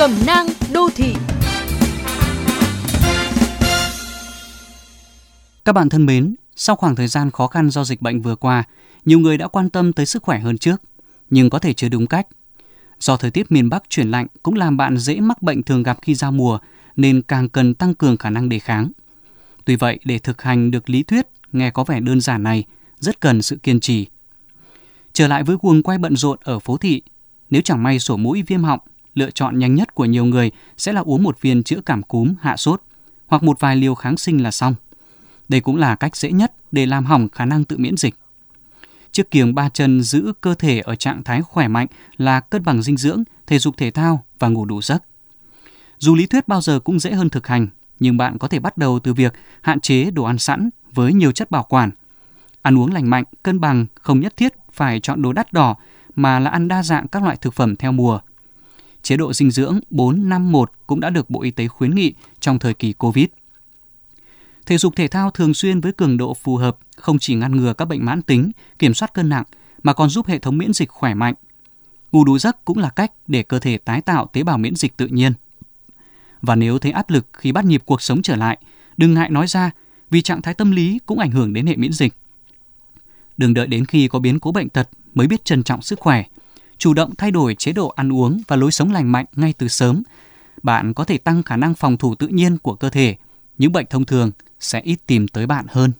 Cẩm nang đô thị Các bạn thân mến, sau khoảng thời gian khó khăn do dịch bệnh vừa qua, nhiều người đã quan tâm tới sức khỏe hơn trước, nhưng có thể chưa đúng cách. Do thời tiết miền Bắc chuyển lạnh cũng làm bạn dễ mắc bệnh thường gặp khi giao mùa, nên càng cần tăng cường khả năng đề kháng. Tuy vậy, để thực hành được lý thuyết nghe có vẻ đơn giản này, rất cần sự kiên trì. Trở lại với cuồng quay bận rộn ở phố thị, nếu chẳng may sổ mũi viêm họng, lựa chọn nhanh nhất của nhiều người sẽ là uống một viên chữa cảm cúm hạ sốt hoặc một vài liều kháng sinh là xong. Đây cũng là cách dễ nhất để làm hỏng khả năng tự miễn dịch. Chiếc kiềng ba chân giữ cơ thể ở trạng thái khỏe mạnh là cân bằng dinh dưỡng, thể dục thể thao và ngủ đủ giấc. Dù lý thuyết bao giờ cũng dễ hơn thực hành, nhưng bạn có thể bắt đầu từ việc hạn chế đồ ăn sẵn với nhiều chất bảo quản. Ăn uống lành mạnh, cân bằng, không nhất thiết phải chọn đồ đắt đỏ mà là ăn đa dạng các loại thực phẩm theo mùa. Chế độ dinh dưỡng 451 cũng đã được Bộ Y tế khuyến nghị trong thời kỳ Covid. Thể dục thể thao thường xuyên với cường độ phù hợp không chỉ ngăn ngừa các bệnh mãn tính, kiểm soát cân nặng mà còn giúp hệ thống miễn dịch khỏe mạnh. Ngủ đủ giấc cũng là cách để cơ thể tái tạo tế bào miễn dịch tự nhiên. Và nếu thấy áp lực khi bắt nhịp cuộc sống trở lại, đừng ngại nói ra vì trạng thái tâm lý cũng ảnh hưởng đến hệ miễn dịch. Đừng đợi đến khi có biến cố bệnh tật mới biết trân trọng sức khỏe. Chủ động thay đổi chế độ ăn uống và lối sống lành mạnh ngay từ sớm. Bạn có thể tăng khả năng phòng thủ tự nhiên của cơ thể. Những bệnh thông thường sẽ ít tìm tới bạn hơn.